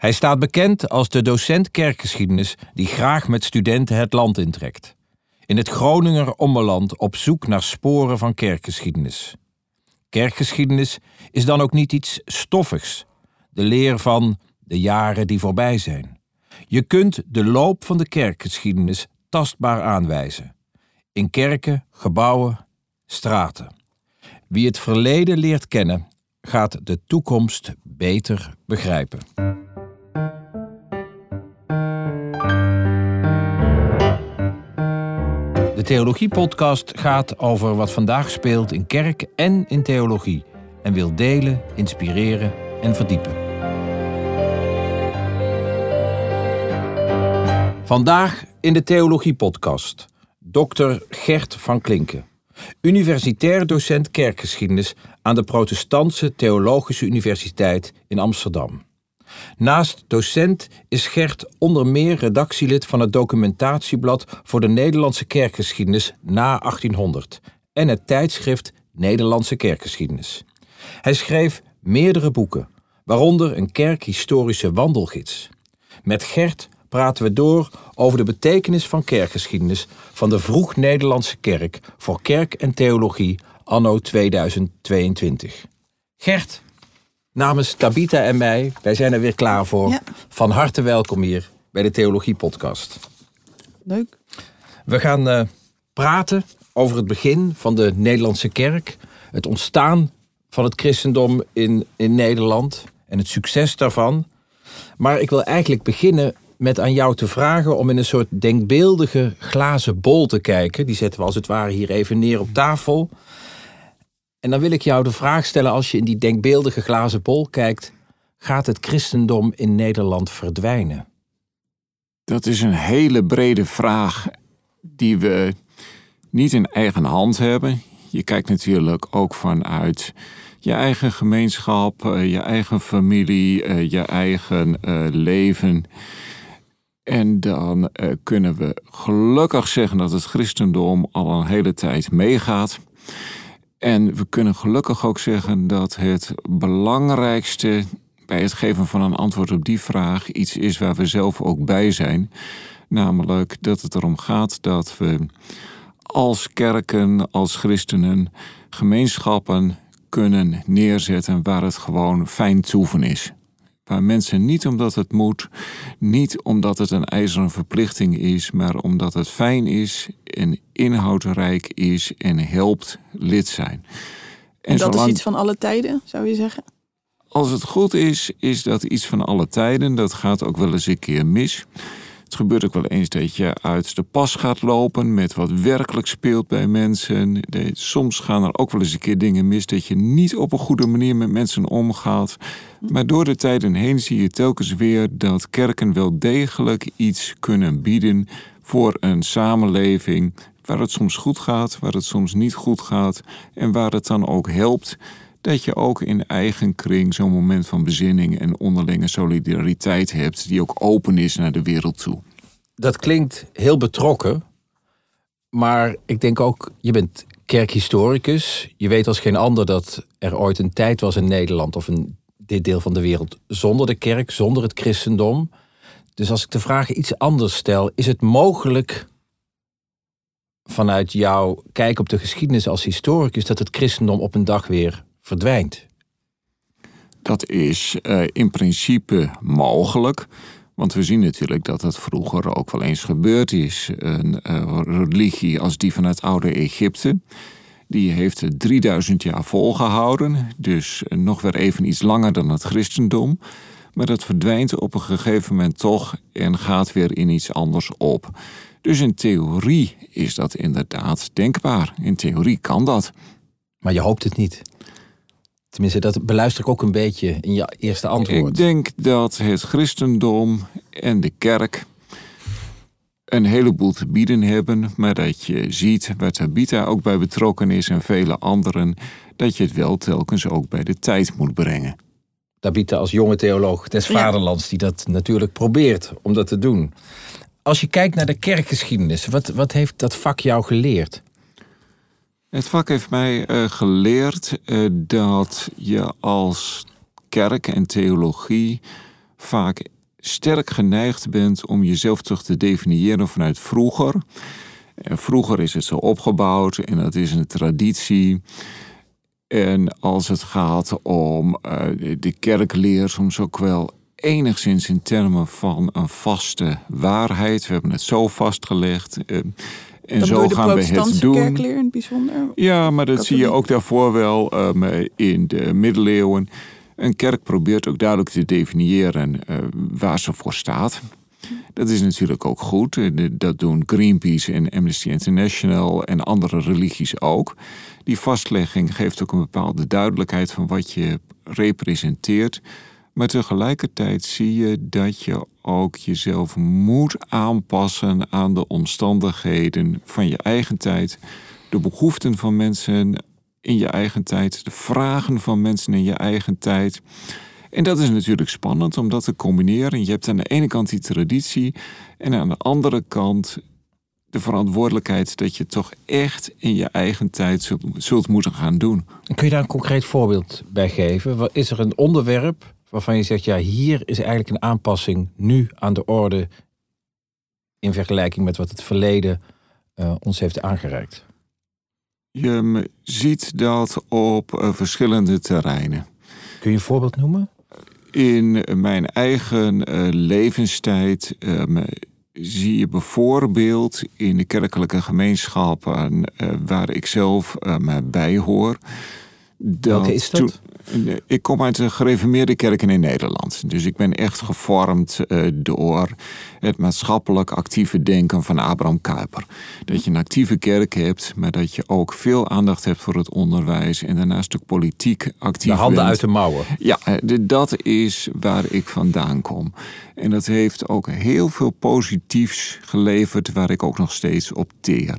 Hij staat bekend als de docent kerkgeschiedenis die graag met studenten het land intrekt. In het Groninger Ommeland op zoek naar sporen van kerkgeschiedenis. Kerkgeschiedenis is dan ook niet iets stoffigs, de leer van de jaren die voorbij zijn. Je kunt de loop van de kerkgeschiedenis tastbaar aanwijzen. In kerken, gebouwen, straten. Wie het verleden leert kennen, gaat de toekomst beter begrijpen. De Theologie-podcast gaat over wat vandaag speelt in kerk en in theologie en wil delen, inspireren en verdiepen. Vandaag in de Theologie-podcast Dr. Gert van Klinken, universitair docent kerkgeschiedenis aan de Protestantse Theologische Universiteit in Amsterdam. Naast docent is Gert onder meer redactielid van het documentatieblad voor de Nederlandse kerkgeschiedenis na 1800 en het tijdschrift Nederlandse Kerkgeschiedenis. Hij schreef meerdere boeken, waaronder een kerkhistorische wandelgids. Met Gert praten we door over de betekenis van kerkgeschiedenis van de vroeg-Nederlandse kerk voor kerk en theologie anno 2022. Gert, namens Tabita en mij, wij zijn er weer klaar voor. Ja. Van harte welkom hier bij de Theologie Podcast. Leuk. We gaan eh, praten over het begin van de Nederlandse kerk, het ontstaan van het christendom in, in Nederland en het succes daarvan. Maar ik wil eigenlijk beginnen met aan jou te vragen om in een soort denkbeeldige glazen bol te kijken. Die zetten we als het ware hier even neer op tafel. En dan wil ik jou de vraag stellen, als je in die denkbeeldige glazen bol kijkt, gaat het christendom in Nederland verdwijnen? Dat is een hele brede vraag die we niet in eigen hand hebben. Je kijkt natuurlijk ook vanuit je eigen gemeenschap, eh, je eigen familie, eh, je eigen eh, leven. En dan kunnen we gelukkig zeggen dat het christendom al een hele tijd meegaat. En we kunnen gelukkig ook zeggen dat het belangrijkste bij het geven van een antwoord op die vraag iets is waar we zelf ook bij zijn. Namelijk dat het erom gaat dat we als kerken, als christenen, gemeenschappen kunnen neerzetten waar het gewoon fijn toeven is. Waar mensen niet omdat het moet, niet omdat het een ijzeren verplichting is, maar omdat het fijn is en inhoudrijk is en helpt lid zijn. En dat zolang- is iets van alle tijden, zou je zeggen? als het goed is, is dat iets van alle tijden. Dat gaat ook wel eens een keer mis. Het gebeurt ook wel eens dat je uit de pas gaat lopen met wat werkelijk speelt bij mensen. Soms gaan er ook wel eens een keer dingen mis dat je niet op een goede manier met mensen omgaat. Maar door de tijden heen zie je telkens weer dat kerken wel degelijk iets kunnen bieden voor een samenleving waar het soms goed gaat, waar het soms niet goed gaat en waar het dan ook helpt dat je ook in eigen kring zo'n moment van bezinning en onderlinge solidariteit hebt, die ook open is naar de wereld toe. Dat klinkt heel betrokken, maar ik denk ook, je bent kerkhistoricus. Je weet als geen ander dat er ooit een tijd was in Nederland of in dit deel van de wereld zonder de kerk, zonder het christendom. Dus als ik de vraag iets anders stel, is het mogelijk vanuit jouw kijk op de geschiedenis als historicus dat het christendom op een dag weer verdwijnt? Dat is eh, in principe mogelijk. Want we zien natuurlijk dat dat vroeger ook wel eens gebeurd is. Een eh, religie als die van het oude Egypte. Die heeft het 3000 jaar volgehouden. Dus eh, nog weer even iets langer dan het christendom. Maar dat verdwijnt op een gegeven moment toch en gaat weer in iets anders op. Dus in theorie is dat inderdaad denkbaar. In theorie kan dat. Maar je hoopt het niet. Tenminste, dat beluister ik ook een beetje in je eerste antwoord. Ik denk dat het christendom en de kerk een heleboel te bieden hebben, maar dat je ziet waar Tabitha ook bij betrokken is en vele anderen, dat je het wel telkens ook bij de tijd moet brengen. Tabitha als jonge theoloog des Ja. vaderlands, die dat natuurlijk probeert om dat te doen. Als je kijkt naar de kerkgeschiedenis, wat, wat heeft dat vak jou geleerd? Het vak heeft mij eh, geleerd eh, dat je als kerk en theologie vaak sterk geneigd bent om jezelf toch te definiëren vanuit vroeger. En vroeger is het zo opgebouwd en dat is een traditie. En als het gaat om uh, de kerkleer, soms ook wel enigszins in termen van een vaste waarheid. We hebben het zo vastgelegd. Uh, en Dan zo gaan we het doen. kerkleer in het bijzonder? Ja, maar dat zie je ook daarvoor wel um, in de middeleeuwen. Een kerk probeert ook duidelijk te definiëren uh, waar ze voor staat. Dat is natuurlijk ook goed. Dat doen Greenpeace en Amnesty International en andere religies ook. Die vastlegging geeft ook een bepaalde duidelijkheid van wat je representeert. Maar tegelijkertijd zie je dat je ook jezelf moet aanpassen aan de omstandigheden van je eigen tijd, de behoeften van mensen in je eigen tijd, de vragen van mensen in je eigen tijd. En dat is natuurlijk spannend om dat te combineren. Je hebt aan de ene kant die traditie en aan de andere kant de verantwoordelijkheid dat je toch echt in je eigen tijd zult, zult moeten gaan doen. Kun je daar een concreet voorbeeld bij geven? Is er een onderwerp waarvan je zegt, ja, hier is eigenlijk een aanpassing nu aan de orde in vergelijking met wat het verleden uh, ons heeft aangereikt? Je ziet dat op uh, verschillende terreinen. Kun je een voorbeeld noemen? In mijn eigen uh, levenstijd zie je bijvoorbeeld in de kerkelijke gemeenschappen waar ik zelf bij hoor. Welke is dat? Ik kom uit de gereformeerde kerken in Nederland. Dus ik ben echt gevormd uh, door het maatschappelijk actieve denken van Abraham Kuyper. Dat je een actieve kerk hebt, maar dat je ook veel aandacht hebt voor het onderwijs en daarnaast ook politiek actief De handen bent. uit de mouwen. Ja, dat is waar ik vandaan kom. En dat heeft ook heel veel positiefs geleverd waar ik ook nog steeds op teer.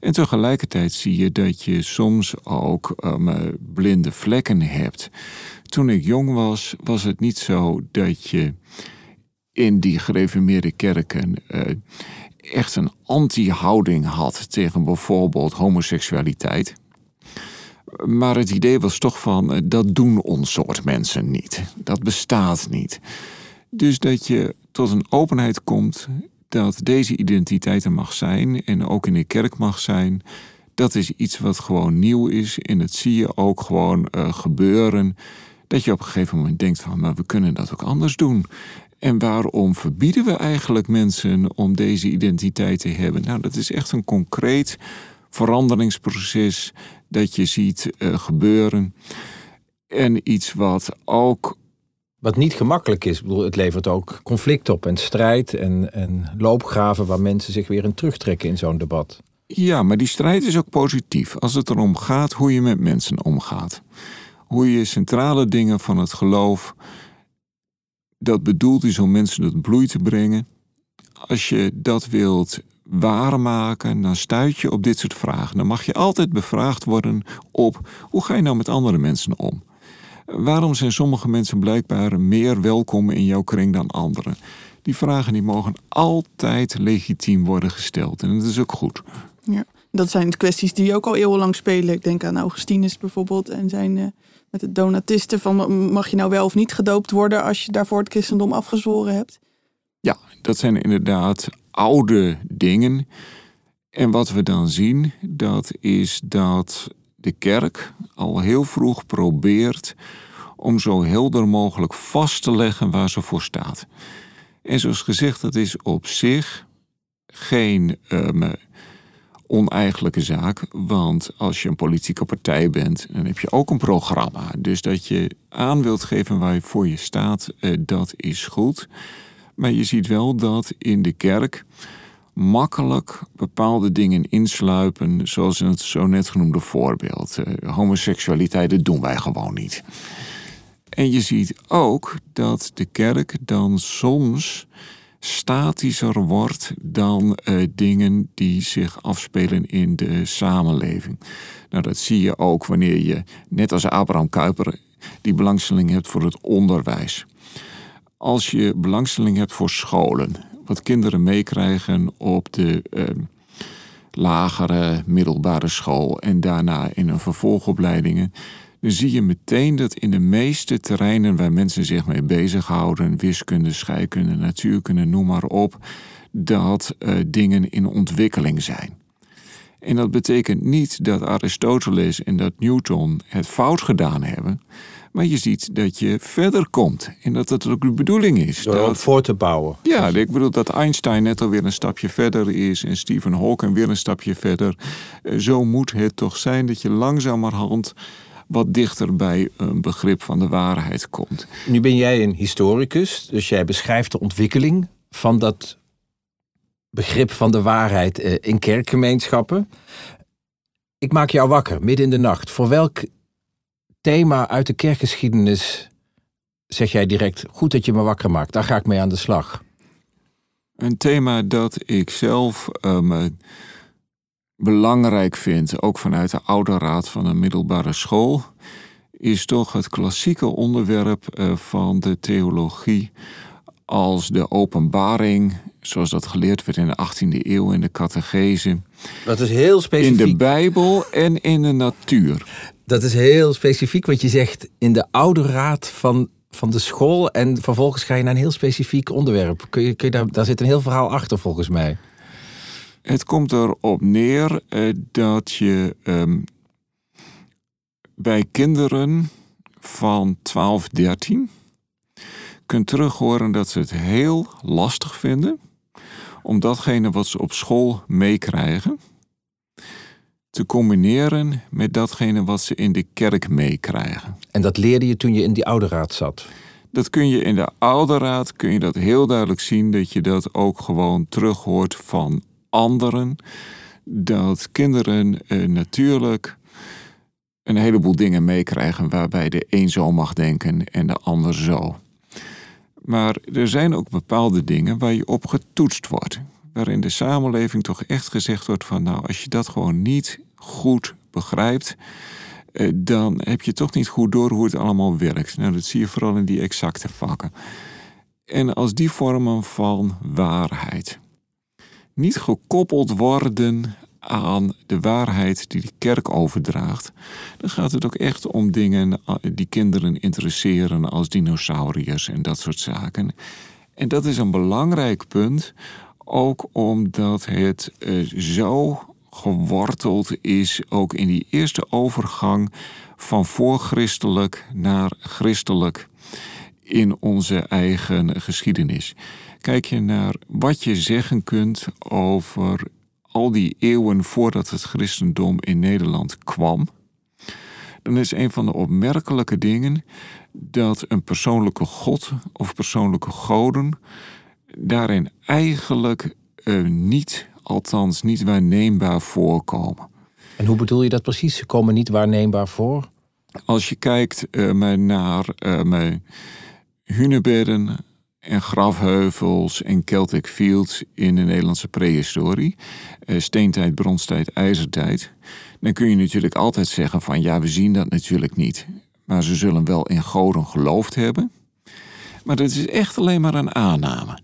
En tegelijkertijd zie je dat je soms ook um, blinde vlekken hebt. Toen ik jong was, was het niet zo dat je in die gereformeerde kerken uh, echt een anti-houding had tegen bijvoorbeeld homoseksualiteit. Maar het idee was toch van, uh, dat doen ons soort mensen niet. Dat bestaat niet. Dus dat je tot een openheid komt dat deze identiteit er mag zijn en ook in de kerk mag zijn. Dat is iets wat gewoon nieuw is en dat zie je ook gewoon uh, gebeuren. Dat je op een gegeven moment denkt van, maar we kunnen dat ook anders doen. En waarom verbieden we eigenlijk mensen om deze identiteit te hebben? Nou, dat is echt een concreet veranderingsproces dat je ziet uh, gebeuren. En iets wat ook wat niet gemakkelijk is. Bedoel, het levert ook conflict op en strijd en, en loopgraven waar mensen zich weer in terugtrekken in zo'n debat. Ja, maar die strijd is ook positief als het erom gaat hoe je met mensen omgaat. Hoe je centrale dingen van het geloof, dat bedoeld is om mensen tot bloei te brengen. Als je dat wilt waarmaken, dan stuit je op dit soort vragen. Dan mag je altijd bevraagd worden op hoe ga je nou met andere mensen om? Waarom zijn sommige mensen blijkbaar meer welkom in jouw kring dan anderen? Die vragen die mogen altijd legitiem worden gesteld. En dat is ook goed. Ja, dat zijn kwesties die ook al eeuwenlang spelen. Ik denk aan Augustinus bijvoorbeeld en zijn uh, met de donatisten van mag je nou wel of niet gedoopt worden als je daarvoor het christendom afgezworen hebt? Ja, dat zijn inderdaad oude dingen. En wat we dan zien, dat is dat de kerk al heel vroeg probeert om zo helder mogelijk vast te leggen waar ze voor staat. En zoals gezegd, dat is op zich geen um, oneigenlijke zaak. Want als je een politieke partij bent, dan heb je ook een programma. Dus dat je aan wilt geven waar je voor je staat, uh, dat is goed. Maar je ziet wel dat in de kerk makkelijk bepaalde dingen insluipen, zoals in het zo net genoemde voorbeeld. Uh, homoseksualiteit, dat doen wij gewoon niet. En je ziet ook dat de kerk dan soms statischer wordt dan uh, dingen die zich afspelen in de samenleving. Nou, dat zie je ook wanneer je, net als Abraham Kuyper, die belangstelling hebt voor het onderwijs. Als je belangstelling hebt voor scholen, wat kinderen meekrijgen op de uh, lagere middelbare school en daarna in een vervolgopleidingen, dan zie je meteen dat in de meeste terreinen waar mensen zich mee bezighouden, wiskunde, scheikunde, natuurkunde, noem maar op, dat uh, dingen in ontwikkeling zijn. En dat betekent niet dat Aristoteles en dat Newton het fout gedaan hebben. Maar je ziet dat je verder komt. En dat dat ook de bedoeling is. Door dat, voor te bouwen. Ja, ik bedoel dat Einstein net alweer een stapje verder is. En Stephen Hawking weer een stapje verder. Eh, zo moet het toch zijn dat je langzamerhand wat dichter bij een begrip van de waarheid komt. Nu ben jij een historicus, dus jij beschrijft de ontwikkeling van dat begrip van de waarheid eh, in kerkgemeenschappen. Ik maak jou wakker midden in de nacht. Voor welk thema uit de kerkgeschiedenis zeg jij direct: goed dat je me wakker maakt, daar ga ik mee aan de slag? Een thema dat ik zelf um, belangrijk vind, ook vanuit de oude raad van een middelbare school, is toch het klassieke onderwerp uh, van de theologie als de openbaring, zoals dat geleerd werd in de 18e eeuw in de catechese. Dat is heel specifiek. In de Bijbel en in de natuur. Dat is heel specifiek, wat je zegt in de oude raad van, van de school. En vervolgens ga je naar een heel specifiek onderwerp. Kun je, kun je daar, daar zit een heel verhaal achter volgens mij. Het komt erop neer eh, dat je um, bij kinderen van 12, 13 kunt terughoren dat ze het heel lastig vinden om datgene wat ze op school meekrijgen te combineren met datgene wat ze in de kerk meekrijgen. En dat leerde je toen je in die oude raad zat? Dat kun je in de oude raad kun je dat heel duidelijk zien dat je dat ook gewoon terughoort van anderen. Dat kinderen eh, natuurlijk een heleboel dingen meekrijgen waarbij de een zo mag denken en de ander zo. Maar er zijn ook bepaalde dingen waar je op getoetst wordt. Waarin de samenleving toch echt gezegd wordt van nou, als je dat gewoon niet goed begrijpt, eh, dan heb je toch niet goed door hoe het allemaal werkt. Nou, dat zie je vooral in die exacte vakken. En als die vormen van waarheid niet gekoppeld worden aan de waarheid die de kerk overdraagt, dan gaat het ook echt om dingen eh, die kinderen interesseren als dinosauriërs en dat soort zaken. En dat is een belangrijk punt, ook omdat het uh, zo geworteld is, ook in die eerste overgang van voorchristelijk naar christelijk in onze eigen geschiedenis. Kijk je naar wat je zeggen kunt over al die eeuwen voordat het christendom in Nederland kwam, dan is een van de opmerkelijke dingen dat een persoonlijke god of persoonlijke goden daarin eigenlijk uh, niet, althans niet waarneembaar voorkomen. En hoe bedoel je dat precies? Ze komen niet waarneembaar voor? Als je kijkt uh, naar uh, hunebedden, en grafheuvels en Celtic fields in de Nederlandse prehistorie, uh, steentijd, bronstijd, ijzertijd, dan kun je natuurlijk altijd zeggen van ja, we zien dat natuurlijk niet. Maar ze zullen wel in goden geloofd hebben. Maar dat is echt alleen maar een aanname.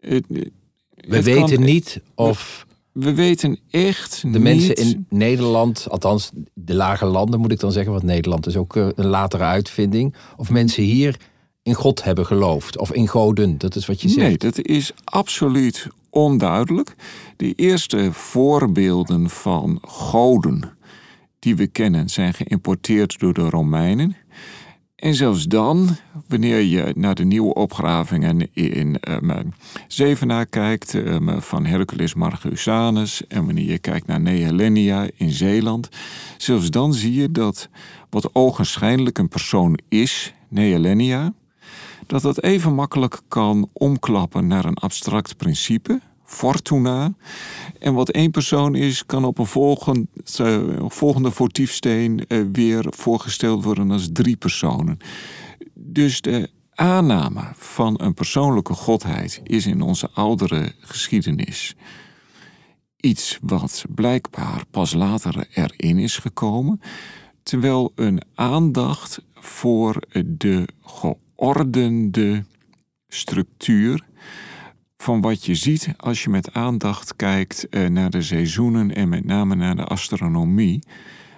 we weten niet of. We weten echt de mensen in Nederland, althans de lage landen moet ik dan zeggen, want Nederland is ook eh, een latere uitvinding. Of mensen hier in God hebben geloofd of in goden. Dat is wat je zegt. Nee, dat is absoluut onduidelijk. De eerste voorbeelden van goden die we kennen zijn geïmporteerd door de Romeinen. En zelfs dan, wanneer je naar de nieuwe opgravingen in um, Zevenaar kijkt, um, van Hercules Margusanus, en wanneer je kijkt naar Nehelenia in Zeeland, zelfs dan zie je dat wat ogenschijnlijk een persoon is, Nehelenia, dat dat even makkelijk kan omklappen naar een abstract principe, fortuna. En wat één persoon is, kan op een volgende, uh, volgende votiefsteen uh, weer voorgesteld worden als drie personen. Dus de aanname van een persoonlijke godheid is in onze oudere geschiedenis iets wat blijkbaar pas later erin is gekomen. Terwijl een aandacht voor de ordende structuur van wat je ziet als je met aandacht kijkt eh, naar de seizoenen en met name naar de astronomie.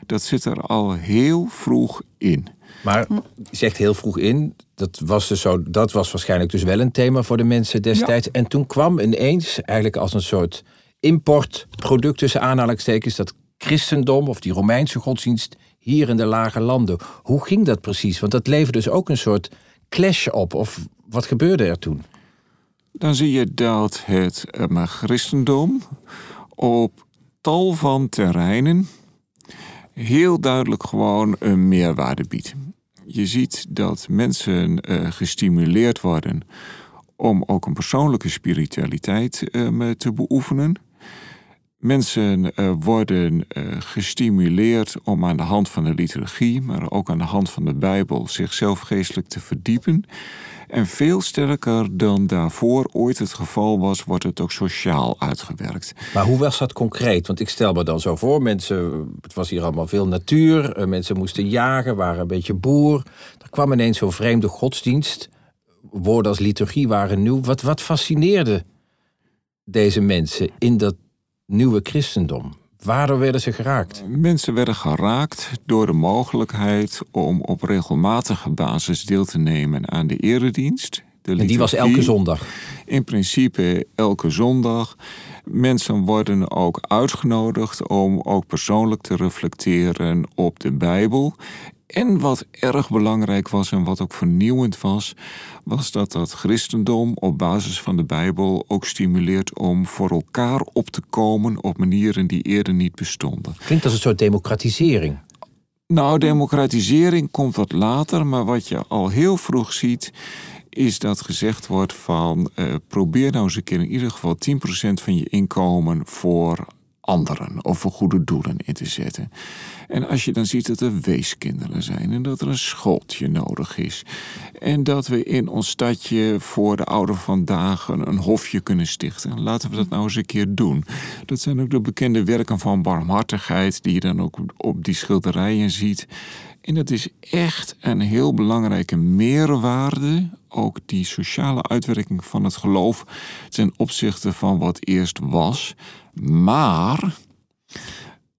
Dat zit er al heel vroeg in. Maar je zegt heel vroeg in, dat was, dus zo, dat was waarschijnlijk dus wel een thema voor de mensen destijds. En toen kwam ineens, eigenlijk als een soort importproduct tussen aanhalingstekens, dat christendom of die Romeinse godsdienst hier in de lage landen. Hoe ging dat precies? Want dat leverde dus ook een soort clash op. Of wat gebeurde er toen? Dan zie je dat het uh, christendom op tal van terreinen heel duidelijk gewoon een meerwaarde biedt. Je ziet dat mensen uh, gestimuleerd worden om ook een persoonlijke spiritualiteit te beoefenen. Mensen uh, worden gestimuleerd om aan de hand van de liturgie, maar ook aan de hand van de Bijbel, zichzelf geestelijk te verdiepen. En veel sterker dan daarvoor ooit het geval was, wordt het ook sociaal uitgewerkt. Maar hoe was dat concreet? Want ik stel me dan zo voor, mensen, het was hier allemaal veel natuur, eh, mensen moesten jagen, waren een beetje boer. Er kwam ineens zo'n vreemde godsdienst. Woorden als liturgie waren nieuw. Wat, wat fascineerde deze mensen in dat nieuwe christendom? Waardoor werden ze geraakt? Mensen werden geraakt door de mogelijkheid om op regelmatige basis deel te nemen aan de eredienst. De en die was elke zondag? In principe elke zondag. Mensen worden ook uitgenodigd om ook persoonlijk te reflecteren op de Bijbel en wat erg belangrijk was en wat ook vernieuwend was, was dat dat christendom op basis van de Bijbel ook stimuleert om voor elkaar op te komen op manieren die eerder niet bestonden. Klinkt als een soort democratisering. Nou, democratisering komt wat later, maar wat je al heel vroeg ziet, is dat gezegd wordt van uh, probeer nou eens een keer in ieder geval 10% van je inkomen voor anderen of voor goede doelen in te zetten. En als je dan ziet dat er weeskinderen zijn en dat er een schooltje nodig is. En dat we in ons stadje voor de ouder vandaag een, hofje kunnen stichten. Laten we dat nou eens een keer doen. Dat zijn ook de bekende werken van barmhartigheid die je dan ook op die schilderijen ziet. En dat is echt een heel belangrijke meerwaarde, ook die sociale uitwerking van het geloof ten opzichte van wat eerst was. Maar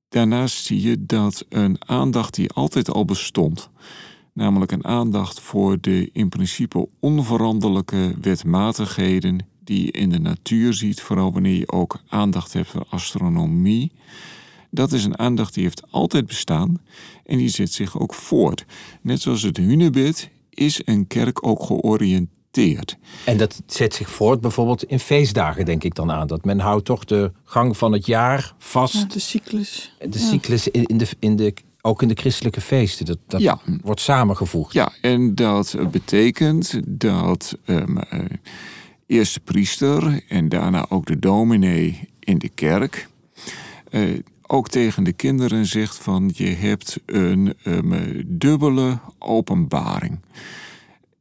daarnaast zie je dat een aandacht die altijd al bestond, namelijk een aandacht voor de in principe onveranderlijke wetmatigheden die je in de natuur ziet, vooral wanneer je ook aandacht hebt voor astronomie. Dat is een aandacht die heeft altijd bestaan en die zet zich ook voort. Net zoals het hunebed is een kerk ook georiënteerd en dat zet zich voort bijvoorbeeld in feestdagen, denk ik dan aan. Dat men houdt toch de gang van het jaar vast. de cyclus. De cyclus in, in, de, in de, ook in de christelijke feesten. Dat, dat ja. wordt samengevoegd. Ja, en dat betekent dat um, eerst de priester en daarna ook de dominee in de kerk... Uh, ook tegen de kinderen zegt van je hebt een um, dubbele openbaring.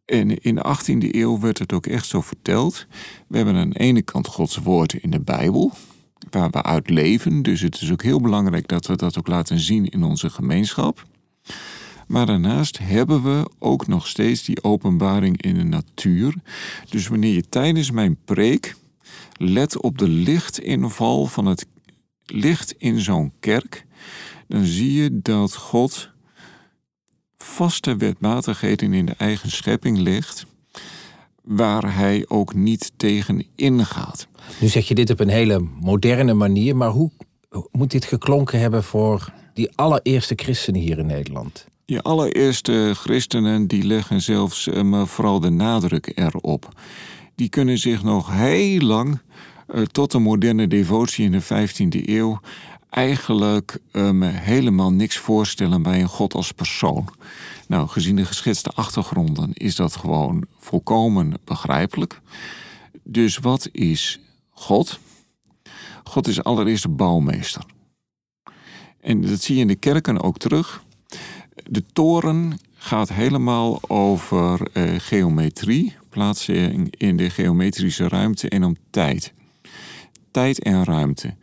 En in de 18e eeuw werd het ook echt zo verteld. We hebben aan de ene kant Gods woord in de Bijbel, waar we uit leven. Dus het is ook heel belangrijk dat we dat ook laten zien in onze gemeenschap. Maar daarnaast hebben we ook nog steeds die openbaring in de natuur. Dus wanneer je tijdens mijn preek let op de lichtinval van het licht in zo'n kerk, dan zie je dat God vaste wetmatigheden in de eigen schepping legt, waar hij ook niet tegen ingaat. Nu zeg je dit op een hele moderne manier, maar hoe moet dit geklonken hebben voor die allereerste christenen hier in Nederland? Die allereerste christenen die leggen zelfs uh, vooral de nadruk erop. Die kunnen zich nog heel lang tot de moderne devotie in de 15e eeuw eigenlijk um, helemaal niks voorstellen bij een God als persoon. Nou, gezien de geschetste achtergronden is dat gewoon volkomen begrijpelijk. Dus wat is God? God is allereerst de bouwmeester. En dat zie je in de kerken ook terug. De toren gaat helemaal over uh, geometrie, plaatsing in de geometrische ruimte en om tijd. Tijd en ruimte.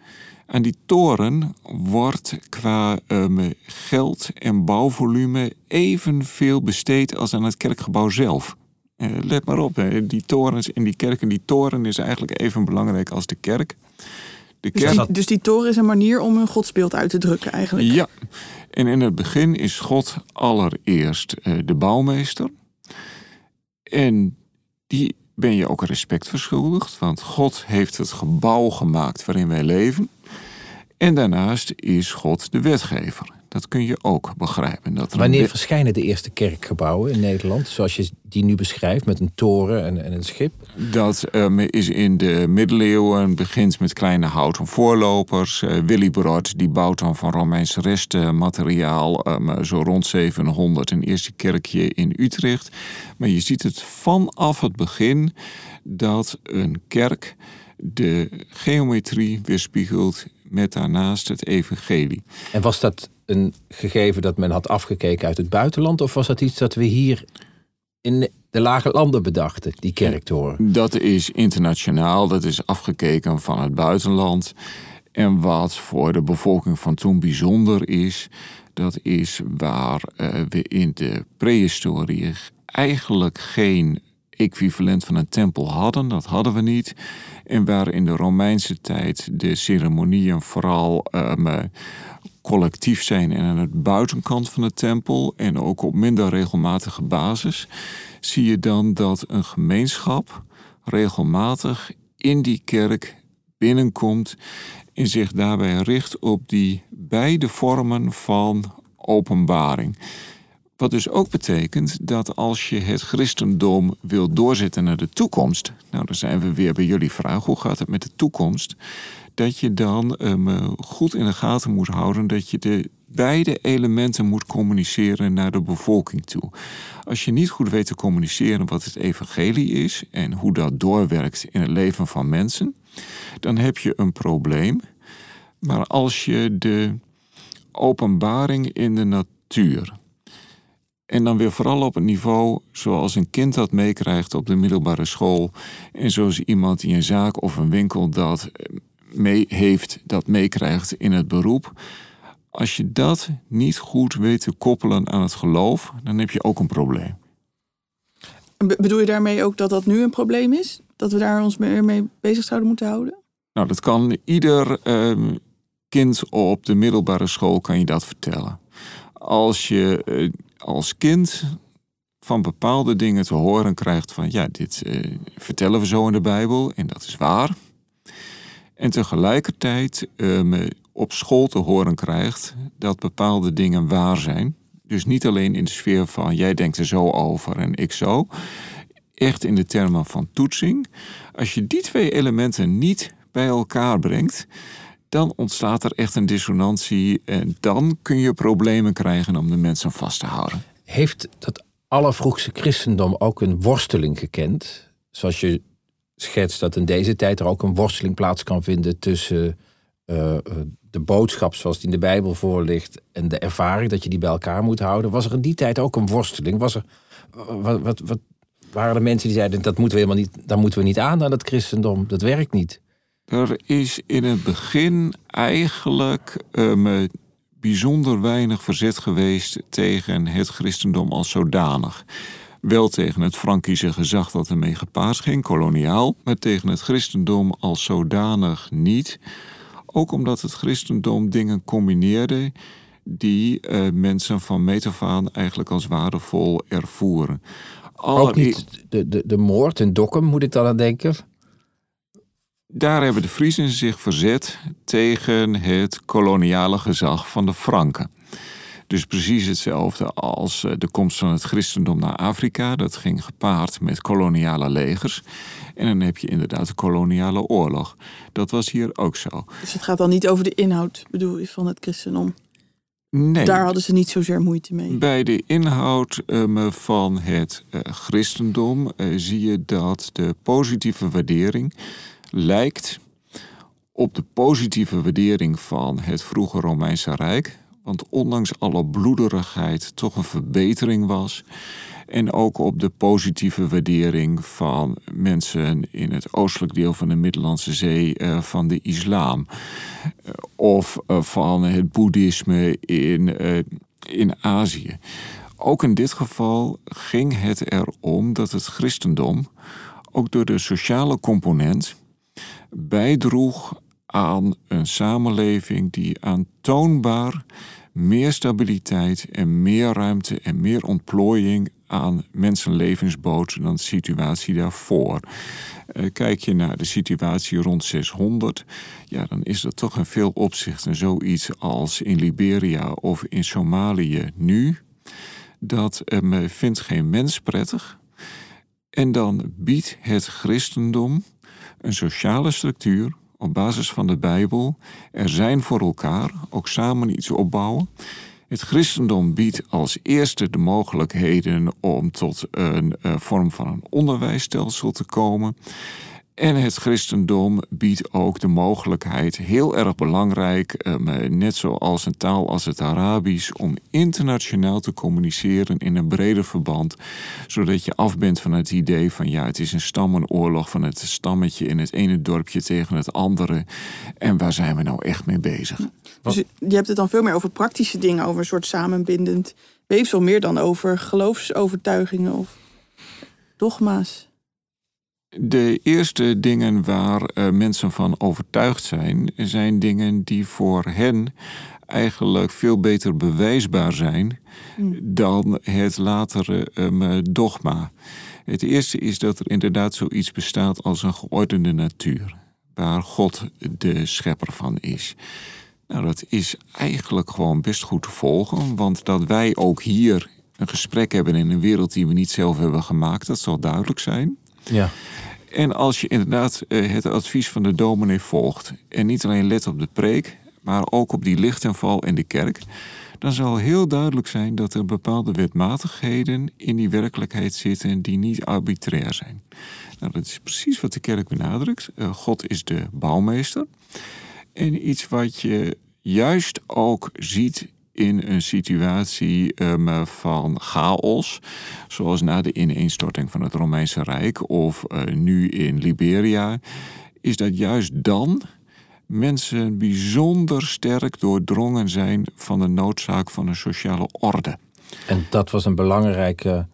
Aan die toren wordt qua um, geld en bouwvolume evenveel besteed als aan het kerkgebouw zelf. Uh, let maar op, hè. die torens in die kerken, die toren is eigenlijk even belangrijk als de kerk. De Dus, kerk, die, dus die toren is een manier om een godsbeeld uit te drukken eigenlijk. ja, en in het begin is God allereerst eh, de bouwmeester. En die ben je ook respect verschuldigd, want God heeft het gebouw gemaakt waarin wij leven. En daarnaast is God de wetgever. Dat kun je ook begrijpen. Dat er een Wanneer verschijnen de eerste kerkgebouwen in Nederland? Zoals je die nu beschrijft, met een toren en, en een schip. Dat ehm, is in de middeleeuwen, begint met kleine houten voorlopers. Eh Willibrord die bouwt dan van Romeins restmateriaal ehm, zo rond 700 een eerste kerkje in Utrecht. Maar je ziet het vanaf het begin dat een kerk de geometrie weerspiegelt met daarnaast het evangelie. En was dat een gegeven dat men had afgekeken uit het buitenland? Of was dat iets dat we hier in de lage landen bedachten, die kerktoren? Dat is internationaal, dat is afgekeken van het buitenland. En wat voor de bevolking van toen bijzonder is, dat is waar eh, we in de prehistorie eigenlijk geen equivalent van een tempel hadden. Dat hadden we niet. En waar in de Romeinse tijd de ceremonieën vooral eh, collectief zijn en aan het buitenkant van de tempel en ook op minder regelmatige basis, zie je dan dat een gemeenschap regelmatig in die kerk binnenkomt en zich daarbij richt op die beide vormen van openbaring. Wat dus ook betekent dat als je het christendom wil doorzetten naar de toekomst, nou dan zijn we weer bij jullie vraag, hoe gaat het met de toekomst? Dat je dan ehm, goed in de gaten moet houden dat je de beide elementen moet communiceren naar de bevolking toe. Als je niet goed weet te communiceren wat het evangelie is en hoe dat doorwerkt in het leven van mensen, dan heb je een probleem. Maar als je de openbaring in de natuur en dan weer vooral op het niveau zoals een kind dat meekrijgt op de middelbare school. En zoals iemand die een zaak of een winkel dat mee heeft, dat meekrijgt in het beroep. Als je dat niet goed weet te koppelen aan het geloof, dan heb je ook een probleem. Be- bedoel je daarmee ook dat dat nu een probleem is? Dat we daar ons meer mee bezig zouden moeten houden? Nou, dat kan ieder ehm, kind op de middelbare school kan je dat vertellen. Als je eh, als kind van bepaalde dingen te horen krijgt van ja, dit eh, vertellen we zo in de Bijbel en dat is waar. En tegelijkertijd ehm, op school te horen krijgt dat bepaalde dingen waar zijn. Dus niet alleen in de sfeer van jij denkt er zo over en ik zo. Echt in de termen van toetsing. Als je die twee elementen niet bij elkaar brengt, dan ontstaat er echt een dissonantie en dan kun je problemen krijgen om de mensen vast te houden. Heeft dat allervroegste christendom ook een worsteling gekend? Zoals je schetst dat in deze tijd er ook een worsteling plaats kan vinden tussen eh, eh, de boodschap zoals die in de Bijbel voor ligt en de ervaring dat je die bij elkaar moet houden. Was er in die tijd ook een worsteling? Was er, wat, wat, wat waren er mensen die zeiden dat moeten we helemaal niet, daar moeten we niet aan aan het christendom, dat werkt niet. Er is in het begin eigenlijk bijzonder weinig verzet geweest tegen het christendom als zodanig. Wel tegen het Frankische gezag dat ermee gepaard ging, koloniaal, maar tegen het christendom als zodanig niet. Ook omdat het christendom dingen combineerde die uh, mensen van meet af aan eigenlijk als waardevol ervoeren. Ook niet de, de, de moord in Dokkum, moet ik dan aan denken? Daar hebben de Friezen zich verzet tegen het koloniale gezag van de Franken. Dus precies hetzelfde als de komst van het christendom naar Afrika. Dat ging gepaard met koloniale legers. En dan heb je inderdaad de koloniale oorlog. Dat was hier ook zo. Dus het gaat dan niet over de inhoud, bedoel je, van het christendom? Nee. Daar hadden ze niet zozeer moeite mee. Bij de inhoud um, van het uh, christendom uh, zie je dat de positieve waardering lijkt op de positieve waardering van het vroege Romeinse Rijk. Want ondanks alle bloederigheid toch een verbetering was. En ook op de positieve waardering van mensen in het oostelijk deel van de Middellandse Zee uh, van de islam. Uh, of uh, van het boeddhisme in, in Azië. Ook in dit geval ging het erom dat het christendom ook door de sociale component bijdroeg aan een samenleving die aantoonbaar meer stabiliteit en meer ruimte en meer ontplooiing aan mensenlevens bood dan de situatie daarvoor. Uh, kijk je naar de situatie rond 600, ja, dan is dat toch in veel opzichten zoiets als in Liberia of in Somalië nu. Dat uh, vindt geen mens prettig. En dan biedt het christendom een sociale structuur op basis van de Bijbel. Er zijn voor elkaar, ook samen iets opbouwen. Het christendom biedt als eerste de mogelijkheden om tot een uh, vorm van een onderwijsstelsel te komen. En het christendom biedt ook de mogelijkheid, heel erg belangrijk, ehm, net zoals een taal als het Arabisch, om internationaal te communiceren in een breder verband, zodat je af bent van het idee van ja, het is een stammenoorlog van het stammetje in het ene dorpje tegen het andere. En waar zijn we nou echt mee bezig? Dus je hebt het dan veel meer over praktische dingen, over een soort samenbindend weefsel, meer dan over geloofsovertuigingen of dogma's. De eerste dingen waar uh, mensen van overtuigd zijn, zijn dingen die voor hen eigenlijk veel beter bewijsbaar zijn mm. dan het latere um, dogma. Het eerste is dat er inderdaad zoiets bestaat als een geordende natuur, waar God de schepper van is. Nou, dat is eigenlijk gewoon best goed te volgen, want dat wij ook hier een gesprek hebben in een wereld die we niet zelf hebben gemaakt, dat zal duidelijk zijn. Ja. En als je inderdaad eh, het advies van de dominee volgt en niet alleen let op de preek, maar ook op die lichtenval in de kerk, dan zal heel duidelijk zijn dat er bepaalde wetmatigheden in die werkelijkheid zitten die niet arbitrair zijn. Nou, dat is precies wat de kerk benadrukt. Uh, God is de bouwmeester. En iets wat je juist ook ziet in een situatie um, van chaos, zoals na de ineenstorting van het Romeinse Rijk of uh, nu in Liberia, is dat juist dan mensen bijzonder sterk doordrongen zijn van de noodzaak van een sociale orde. En dat was een belangrijke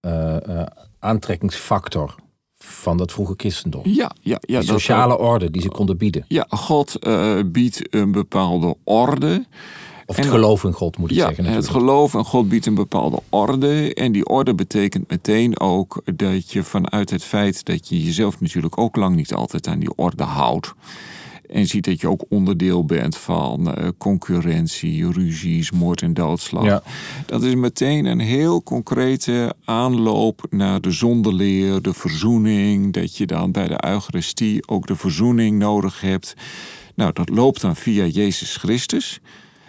uh, uh, aantrekkingsfactor van dat vroege christendom. Ja, ja, ja. De sociale orde die ze konden bieden. Ja, God biedt een bepaalde orde. Of het geloof in God moet ik ja, zeggen. Natuurlijk. Het geloof in God biedt een bepaalde orde. En die orde betekent meteen ook dat je vanuit het feit dat je jezelf natuurlijk ook lang niet altijd aan die orde houdt. En ziet dat je ook onderdeel bent van uh, concurrentie, ruzies, moord en doodslag. Ja. Dat is meteen een heel concrete aanloop naar de zondeleer, de verzoening. Dat je dan bij de Eucharistie ook de verzoening nodig hebt. Nou, dat loopt dan via Jezus Christus.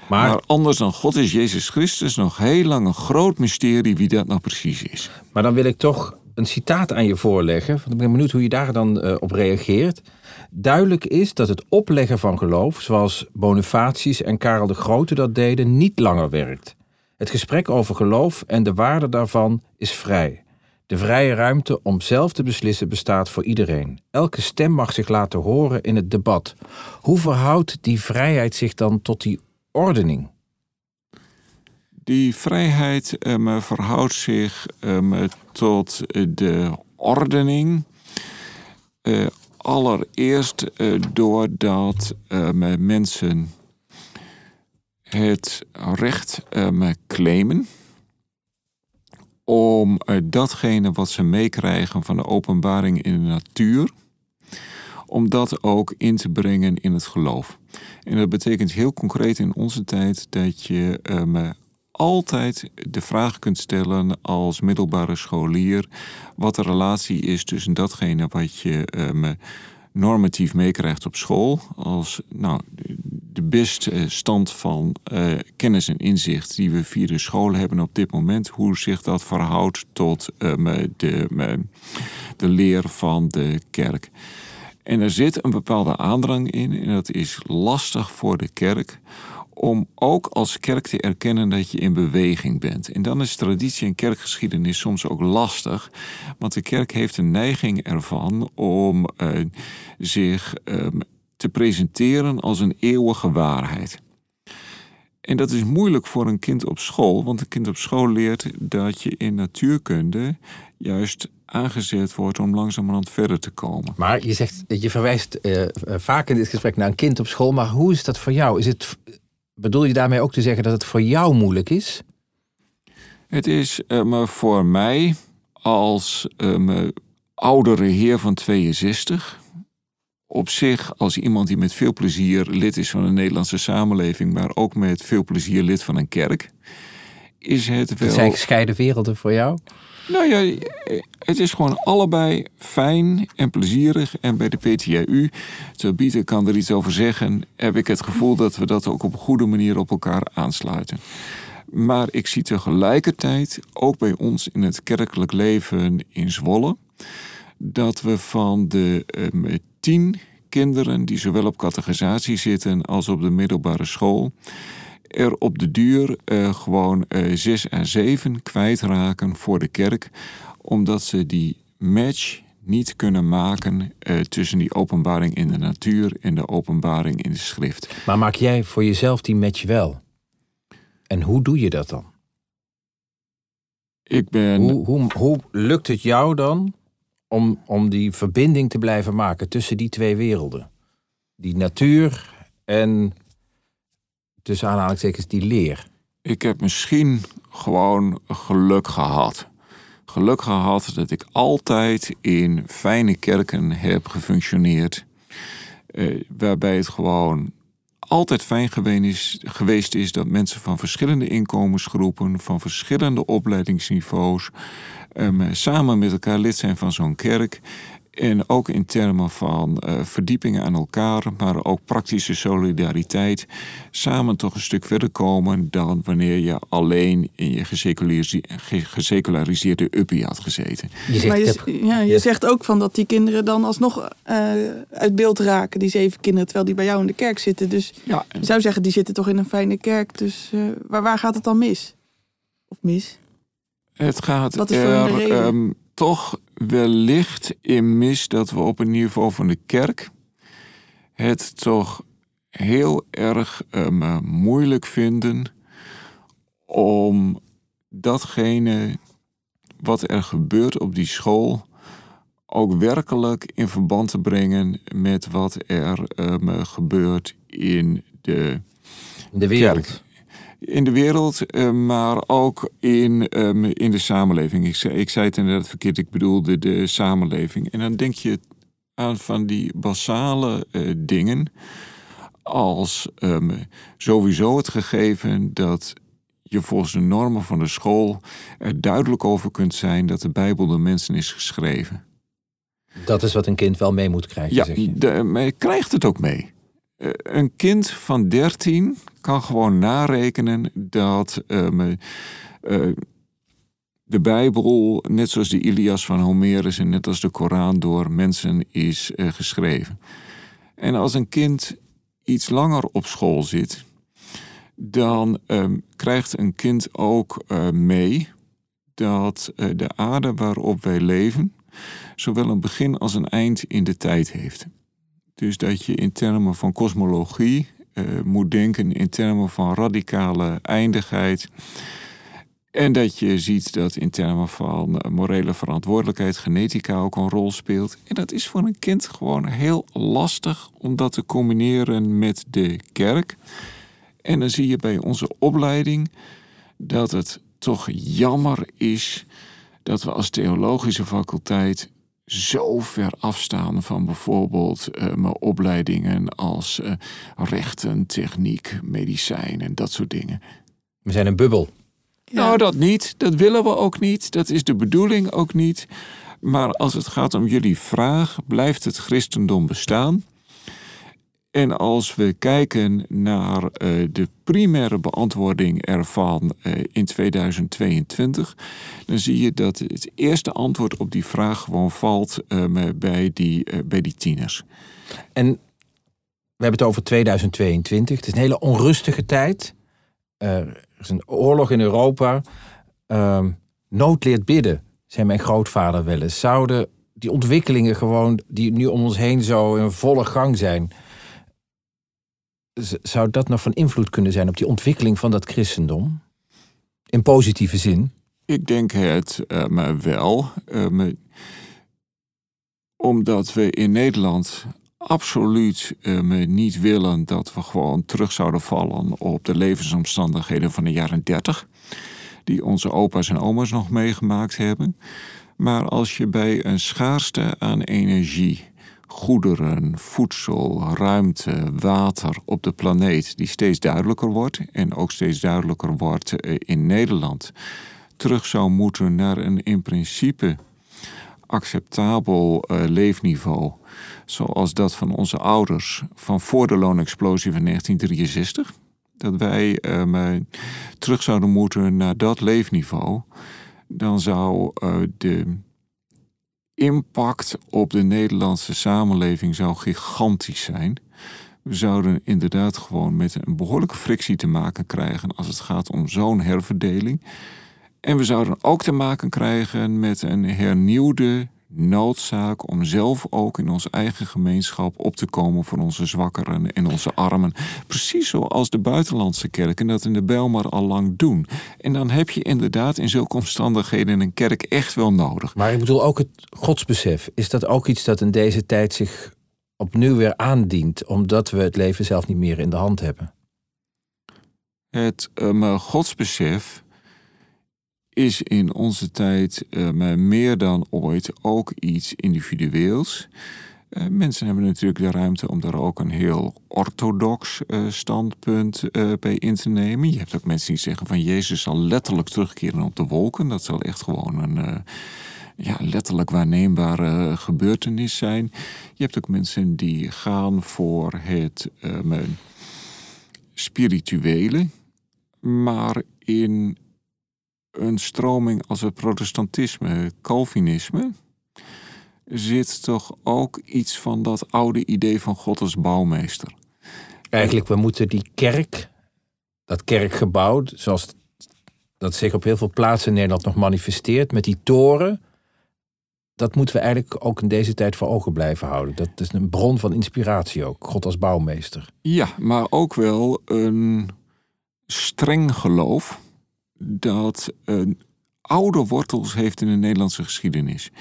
Maar, anders dan God is Jezus Christus nog heel lang een groot mysterie wie dat nou precies is. Maar dan wil ik toch een citaat aan je voorleggen. Want ik ben benieuwd hoe je daar dan uh, op reageert. Duidelijk is dat het opleggen van geloof, zoals Bonifatius en Karel de Grote dat deden, niet langer werkt. Het gesprek over geloof en de waarde daarvan is vrij. De vrije ruimte om zelf te beslissen bestaat voor iedereen. Elke stem mag zich laten horen in het debat. Hoe verhoudt die vrijheid zich dan tot die ordening? Die vrijheid um, verhoudt zich um, tot de ordening. Uh, allereerst uh, doordat um, mensen het recht claimen om uh, datgene wat ze meekrijgen van de openbaring in de natuur, om dat ook in te brengen in het geloof. En dat betekent heel concreet in onze tijd dat je um, altijd de vraag kunt stellen als middelbare scholier wat de relatie is tussen datgene wat je um, normatief meekrijgt op school, als nou, de beste stand van uh, kennis en inzicht die we via de school hebben op dit moment, hoe zich dat verhoudt tot um, de, de leer van de kerk. En er zit een bepaalde aandrang in, en dat is lastig voor de kerk, om ook als kerk te erkennen dat je in beweging bent. En dan is traditie en kerkgeschiedenis soms ook lastig, want de kerk heeft een neiging ervan om uh, zich um, te presenteren als een eeuwige waarheid. En dat is moeilijk voor een kind op school, want een kind op school leert dat je in natuurkunde juist aangezet wordt om langzamerhand verder te komen. Maar je zegt, je verwijst uh, vaak in dit gesprek naar een kind op school, maar hoe is dat voor jou? Is het, bedoel je daarmee ook te zeggen dat het voor jou moeilijk is? Het is uh, voor mij als uh, oudere heer van 62 op zich als iemand die met veel plezier lid is van een Nederlandse samenleving, maar ook met veel plezier lid van een kerk, is het wel. Het zijn gescheiden werelden voor jou? Nou ja, het is gewoon allebei fijn en plezierig. En bij de PTJU, Tabitha kan er iets over zeggen, heb ik het gevoel dat we dat ook op een goede manier op elkaar aansluiten. Maar ik zie tegelijkertijd, ook bij ons in het kerkelijk leven in Zwolle, dat we van de um, tien kinderen die zowel op categorisatie zitten als op de middelbare school, er op de duur uh, gewoon uh, zes à zeven kwijtraken voor de kerk, omdat ze die match niet kunnen maken uh, tussen die openbaring in de natuur en de openbaring in de schrift. Maar maak jij voor jezelf die match wel? En hoe doe je dat dan? Ik ben. Hoe, hoe, hoe lukt het jou dan om, om die verbinding te blijven maken tussen die twee werelden? Die natuur en tussen aanhalingstekens die leer. Ik heb misschien gewoon geluk gehad. Geluk gehad dat ik altijd in fijne kerken heb gefunctioneerd. Eh, waarbij het gewoon altijd fijn geweest is dat mensen van verschillende inkomensgroepen, van verschillende opleidingsniveaus, um, samen met elkaar lid zijn van zo'n kerk. En ook in termen van uh, verdiepingen aan elkaar, maar ook praktische solidariteit. Samen toch een stuk verder komen dan wanneer je alleen in je geseculariseerde uppie had gezeten. Je zegt, maar je, ja, je zegt ook van dat die kinderen dan alsnog uh, uit beeld raken, die zeven kinderen, terwijl die bij jou in de kerk zitten. Dus ja. je zou zeggen, die zitten toch in een fijne kerk. Dus uh, waar, waar gaat het dan mis? Of mis? Het gaat er um, toch wellicht in mis dat we op een niveau van de kerk het toch heel erg um, moeilijk vinden om datgene wat er gebeurt op die school ook werkelijk in verband te brengen met wat er um, gebeurt in de, de wereld. Kerk in de wereld, eh, maar ook in, ehm, in de samenleving. Ik zei, ik zei het inderdaad verkeerd, ik bedoelde de samenleving. En dan denk je aan van die basale uh, dingen als um, sowieso het gegeven dat je volgens de normen van de school er duidelijk over kunt zijn dat de Bijbel door mensen is geschreven. Dat is wat een kind wel mee moet krijgen. Ja, zeg je. De, maar je krijgt het ook mee. Uh, een kind van 13 kan gewoon narekenen dat um, uh, de Bijbel, net zoals de Ilias van Homerus en net als de Koran, door mensen is uh, geschreven. En als een kind iets langer op school zit, dan um, krijgt een kind ook mee dat de aarde waarop wij leven, zowel een begin als een eind in de tijd heeft. Dus dat je in termen van kosmologie uh, moet denken in termen van radicale eindigheid. En dat je ziet dat in termen van morele verantwoordelijkheid genetica ook een rol speelt. En dat is voor een kind gewoon heel lastig om dat te combineren met de kerk. En dan zie je bij onze opleiding dat het toch jammer is dat we als theologische faculteit zo ver afstaan van bijvoorbeeld uh, mijn opleidingen als uh, rechten, techniek, medicijn en dat soort dingen. We zijn een bubbel. Nou, dat niet. Dat willen we ook niet. Dat is de bedoeling ook niet. Maar als het gaat om jullie vraag, blijft het christendom bestaan? En als we kijken naar uh, de primaire beantwoording ervan uh, in 2022, dan zie je dat het eerste antwoord op die vraag gewoon valt uh, bij, die, bij die tieners. En we hebben het over 2022. Het is een hele onrustige tijd. er is een oorlog in Europa. Ehm, nood leert bidden, zei mijn grootvader wel eens. Zouden die ontwikkelingen gewoon, die nu om ons heen zo in volle gang zijn zou dat nog van invloed kunnen zijn op die ontwikkeling van dat christendom? In positieve zin? Ik denk het uh, maar wel. Uh, omdat we in Nederland absoluut uh, niet willen dat we gewoon terug zouden vallen op de levensomstandigheden van de jaren 30. Die onze opa's en oma's nog meegemaakt hebben. Maar als je bij een schaarste aan energie, goederen, voedsel, ruimte, water op de planeet, die steeds duidelijker wordt en ook steeds duidelijker wordt eh, in Nederland, terug zou moeten naar een in principe acceptabel uh, leefniveau, zoals dat van onze ouders van voor de loonexplosie van 1963. Dat wij uh, terug zouden moeten naar dat leefniveau dan zou de impact op de Nederlandse samenleving zou gigantisch zijn. We zouden inderdaad gewoon met een behoorlijke frictie te maken krijgen als het gaat om zo'n herverdeling. En we zouden ook te maken krijgen met een hernieuwde noodzaak om zelf ook in onze eigen gemeenschap op te komen voor onze zwakkeren en onze armen. Precies zoals de buitenlandse kerken dat in de Bijlmer al lang doen. En dan heb je inderdaad in zulke omstandigheden een kerk echt wel nodig. Maar ik bedoel ook het godsbesef. Is dat ook iets dat in deze tijd zich opnieuw weer aandient, omdat we het leven zelf niet meer in de hand hebben? Het um, godsbesef is in onze tijd uh, meer dan ooit ook iets individueels. Uh, mensen hebben natuurlijk de ruimte om daar ook een heel orthodox uh, standpunt bij in te nemen. Je hebt ook mensen die zeggen van Jezus zal letterlijk terugkeren op de wolken. Dat zal echt gewoon een ja, letterlijk waarneembare gebeurtenis zijn. Je hebt ook mensen die gaan voor het spirituele. Maar in een stroming als het protestantisme, Calvinisme, zit toch ook iets van dat oude idee van God als bouwmeester. Eigenlijk, we moeten die kerk, dat kerkgebouw, zoals dat zich op heel veel plaatsen in Nederland nog manifesteert, met die toren, dat moeten we eigenlijk ook in deze tijd voor ogen blijven houden. Dat is een bron van inspiratie ook, God als bouwmeester. Ja, maar ook wel een streng geloof dat oude wortels heeft in de Nederlandse geschiedenis.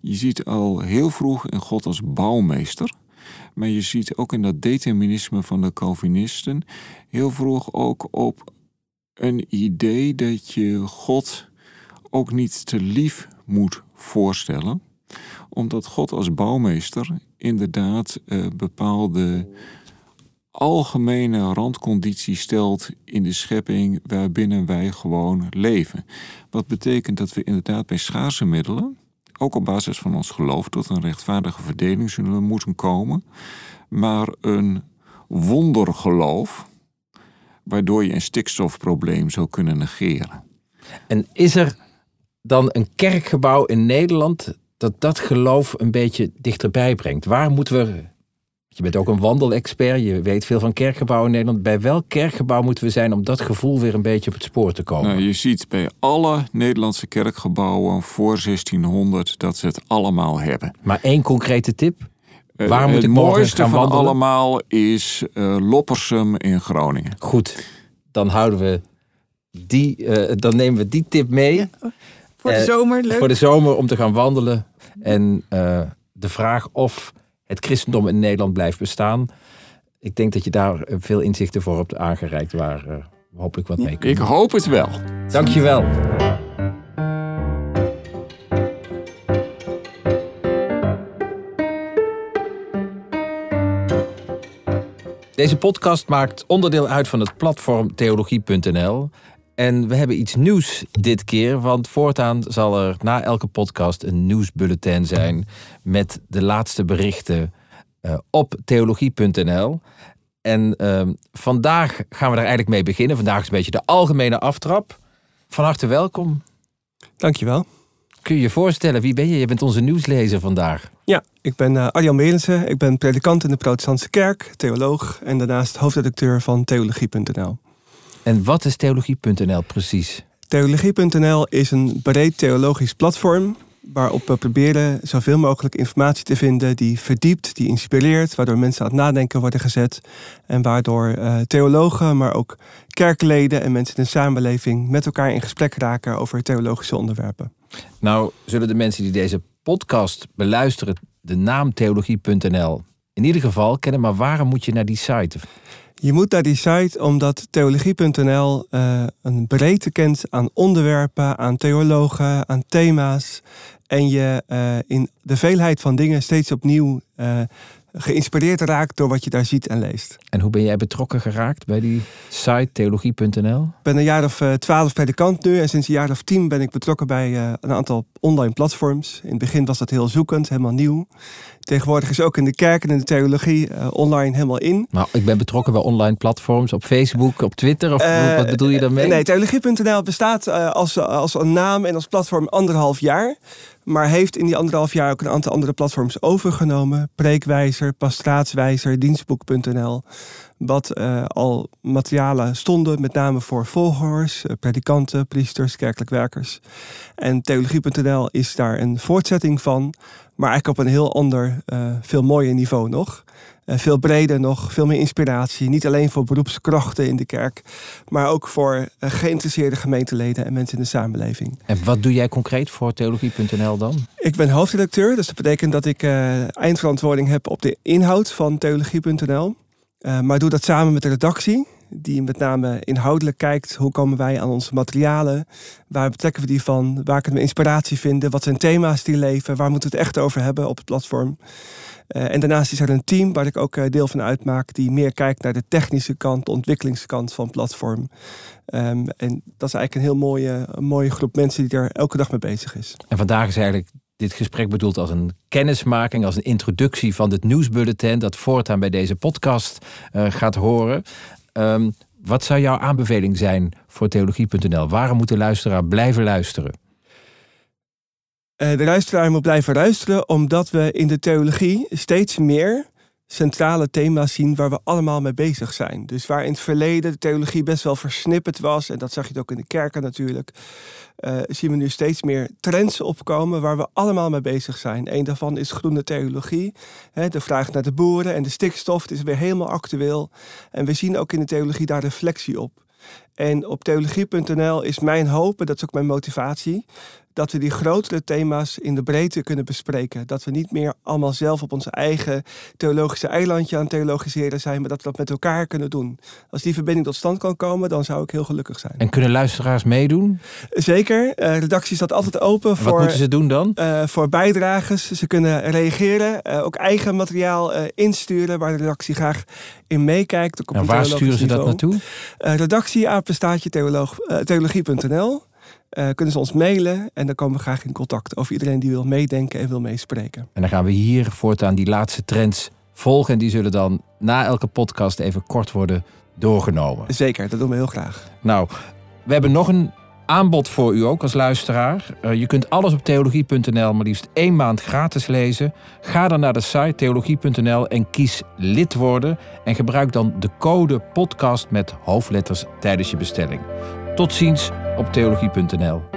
Je ziet al heel vroeg in God als bouwmeester. Maar je ziet ook in dat determinisme van de Calvinisten heel vroeg ook op een idee dat je God ook niet te lief moet voorstellen. Omdat God als bouwmeester inderdaad uh, bepaalde algemene randconditie stelt in de schepping waarbinnen wij gewoon leven. Wat betekent dat we inderdaad bij schaarse middelen, ook op basis van ons geloof, tot een rechtvaardige verdeling zullen moeten komen. Maar een wondergeloof, waardoor je een stikstofprobleem zou kunnen negeren. En is er dan een kerkgebouw in Nederland dat dat geloof een beetje dichterbij brengt? Waar moeten we je bent ook een wandelexpert, je weet veel van kerkgebouwen in Nederland. Bij welk kerkgebouw moeten we zijn om dat gevoel weer een beetje op het spoor te komen? Nou, je ziet bij alle Nederlandse kerkgebouwen voor 1600 dat ze het allemaal hebben. Maar één concrete tip? Eh, Waar moet ik morgen gaan wandelen? van allemaal is uh, Loppersum in Groningen. Goed, dan houden we die, uh, dan nemen we die tip mee. voor de zomer, leuk. Voor de zomer om te gaan wandelen. En de vraag of het christendom in Nederland blijft bestaan. Ik denk dat je daar veel inzichten voor hebt aangereikt waar uh, hopelijk wat mee kunnen. Ik hoop het wel. Dankjewel. Deze podcast maakt onderdeel uit van het platform theologie.nl. En we hebben iets nieuws dit keer, want voortaan zal er na elke podcast een nieuwsbulletin zijn met de laatste berichten uh, op theologie.nl. En uh, vandaag gaan we daar eigenlijk mee beginnen. Vandaag is een beetje de algemene aftrap. Van harte welkom. Dankjewel. Kun je je voorstellen, wie ben je? Je bent onze nieuwslezer vandaag. Ja, ik ben uh, Arjan Berensen. Ik ben predikant in de Protestantse Kerk, theoloog en daarnaast hoofdredacteur van theologie.nl. En wat is theologie.nl precies? Theologie.nl is een breed theologisch platform waarop we proberen zoveel mogelijk informatie te vinden die verdiept, die inspireert, waardoor mensen aan het nadenken worden gezet en waardoor uh, theologen, maar ook kerkleden en mensen in de samenleving met elkaar in gesprek raken over theologische onderwerpen. Nou, zullen de mensen die deze podcast beluisteren de naam theologie.nl in ieder geval kennen, maar waarom moet je naar die site? Je moet naar die site omdat theologie.nl uh, een breedte kent aan onderwerpen, aan theologen, aan thema's. En je uh, in de veelheid van dingen steeds opnieuw uh, geïnspireerd raakt door wat je daar ziet en leest. En hoe ben jij betrokken geraakt bij die site theologie.nl? Ik ben een jaar of twaalf predikant nu en sinds een jaar of tien ben ik betrokken bij een aantal online platforms. In het begin was dat heel zoekend, helemaal nieuw. Tegenwoordig is ook in de kerk en in de theologie uh, online helemaal in. Nou, ik ben betrokken bij online platforms op Facebook, op Twitter. Of uh, wat bedoel je daarmee? Nee, theologie.nl bestaat uh, als, als een naam en als platform anderhalf jaar. Maar heeft in die anderhalf jaar ook een aantal andere platforms overgenomen. Preekwijzer, pastraatswijzer, dienstboek.nl. Wat uh, al materialen stonden, met name voor volgers, uh, predikanten, priesters, kerkelijk werkers. En theologie.nl is daar een voortzetting van, maar eigenlijk op een heel ander, uh, veel mooier niveau nog. Veel breder nog, veel meer inspiratie. Niet alleen voor beroepskrachten in de kerk, maar ook voor geïnteresseerde gemeenteleden en mensen in de samenleving. En wat doe jij concreet voor theologie.nl dan? Ik ben hoofdredacteur, dus dat betekent dat ik eindverantwoording heb op de inhoud van theologie.nl. Maar doe dat samen met de redactie, die met name inhoudelijk kijkt hoe komen wij aan onze materialen, waar betrekken we die van, waar kunnen we inspiratie vinden, wat zijn thema's die leven, waar moeten we het echt over hebben op het platform. Uh, en daarnaast is er een team waar ik ook uh, deel van uitmaak, die meer kijkt naar de technische kant, de ontwikkelingskant van platform. Um, en dat is eigenlijk een heel mooie, een mooie groep mensen die er elke dag mee bezig is. En vandaag is eigenlijk dit gesprek bedoeld als een kennismaking, als een introductie van het nieuwsbulletin dat voortaan bij deze podcast uh, gaat horen. Um, wat zou jouw aanbeveling zijn voor theologie.nl? Waarom moet de luisteraar blijven luisteren? Uh, de luisteraar moet blijven luisteren omdat we in de theologie steeds meer centrale thema's zien waar we allemaal mee bezig zijn. Dus waar in het verleden de theologie best wel versnipperd was, en dat zag je ook in de kerken natuurlijk, uh, zien we nu steeds meer trends opkomen waar we allemaal mee bezig zijn. Een daarvan is groene theologie. Hè, de vraag naar de boeren en de stikstof is weer helemaal actueel. En we zien ook in de theologie daar reflectie op. En op theologie.nl is mijn hoop, en dat is ook mijn motivatie, dat we die grotere thema's in de breedte kunnen bespreken. Dat we niet meer allemaal zelf op onze eigen theologische eilandje aan het theologiseren zijn, maar dat we dat met elkaar kunnen doen. Als die verbinding tot stand kan komen, dan zou ik heel gelukkig zijn. En kunnen luisteraars meedoen? Zeker. Uh, redactie staat altijd open voor. Wat moeten ze doen dan? Uh, voor bijdragers. Ze kunnen reageren, uh, ook eigen materiaal insturen waar de redactie graag in meekijkt. En waar sturen ze niveau. dat naartoe? redactie apenstaatje theologie.nl. Uh, kunnen ze ons mailen en dan komen we graag in contact over iedereen die wil meedenken en wil meespreken. En dan gaan we hier voortaan die laatste trends volgen en die zullen dan na elke podcast even kort worden doorgenomen. Zeker, dat doen we heel graag. Nou, we hebben nog een aanbod voor u ook als luisteraar. Uh, je kunt alles op theologie.nl maar liefst één maand gratis lezen. Ga dan naar de site theologie.nl en kies lid worden. En gebruik dan de code podcast met hoofdletters tijdens je bestelling. Tot ziens op theologie.nl.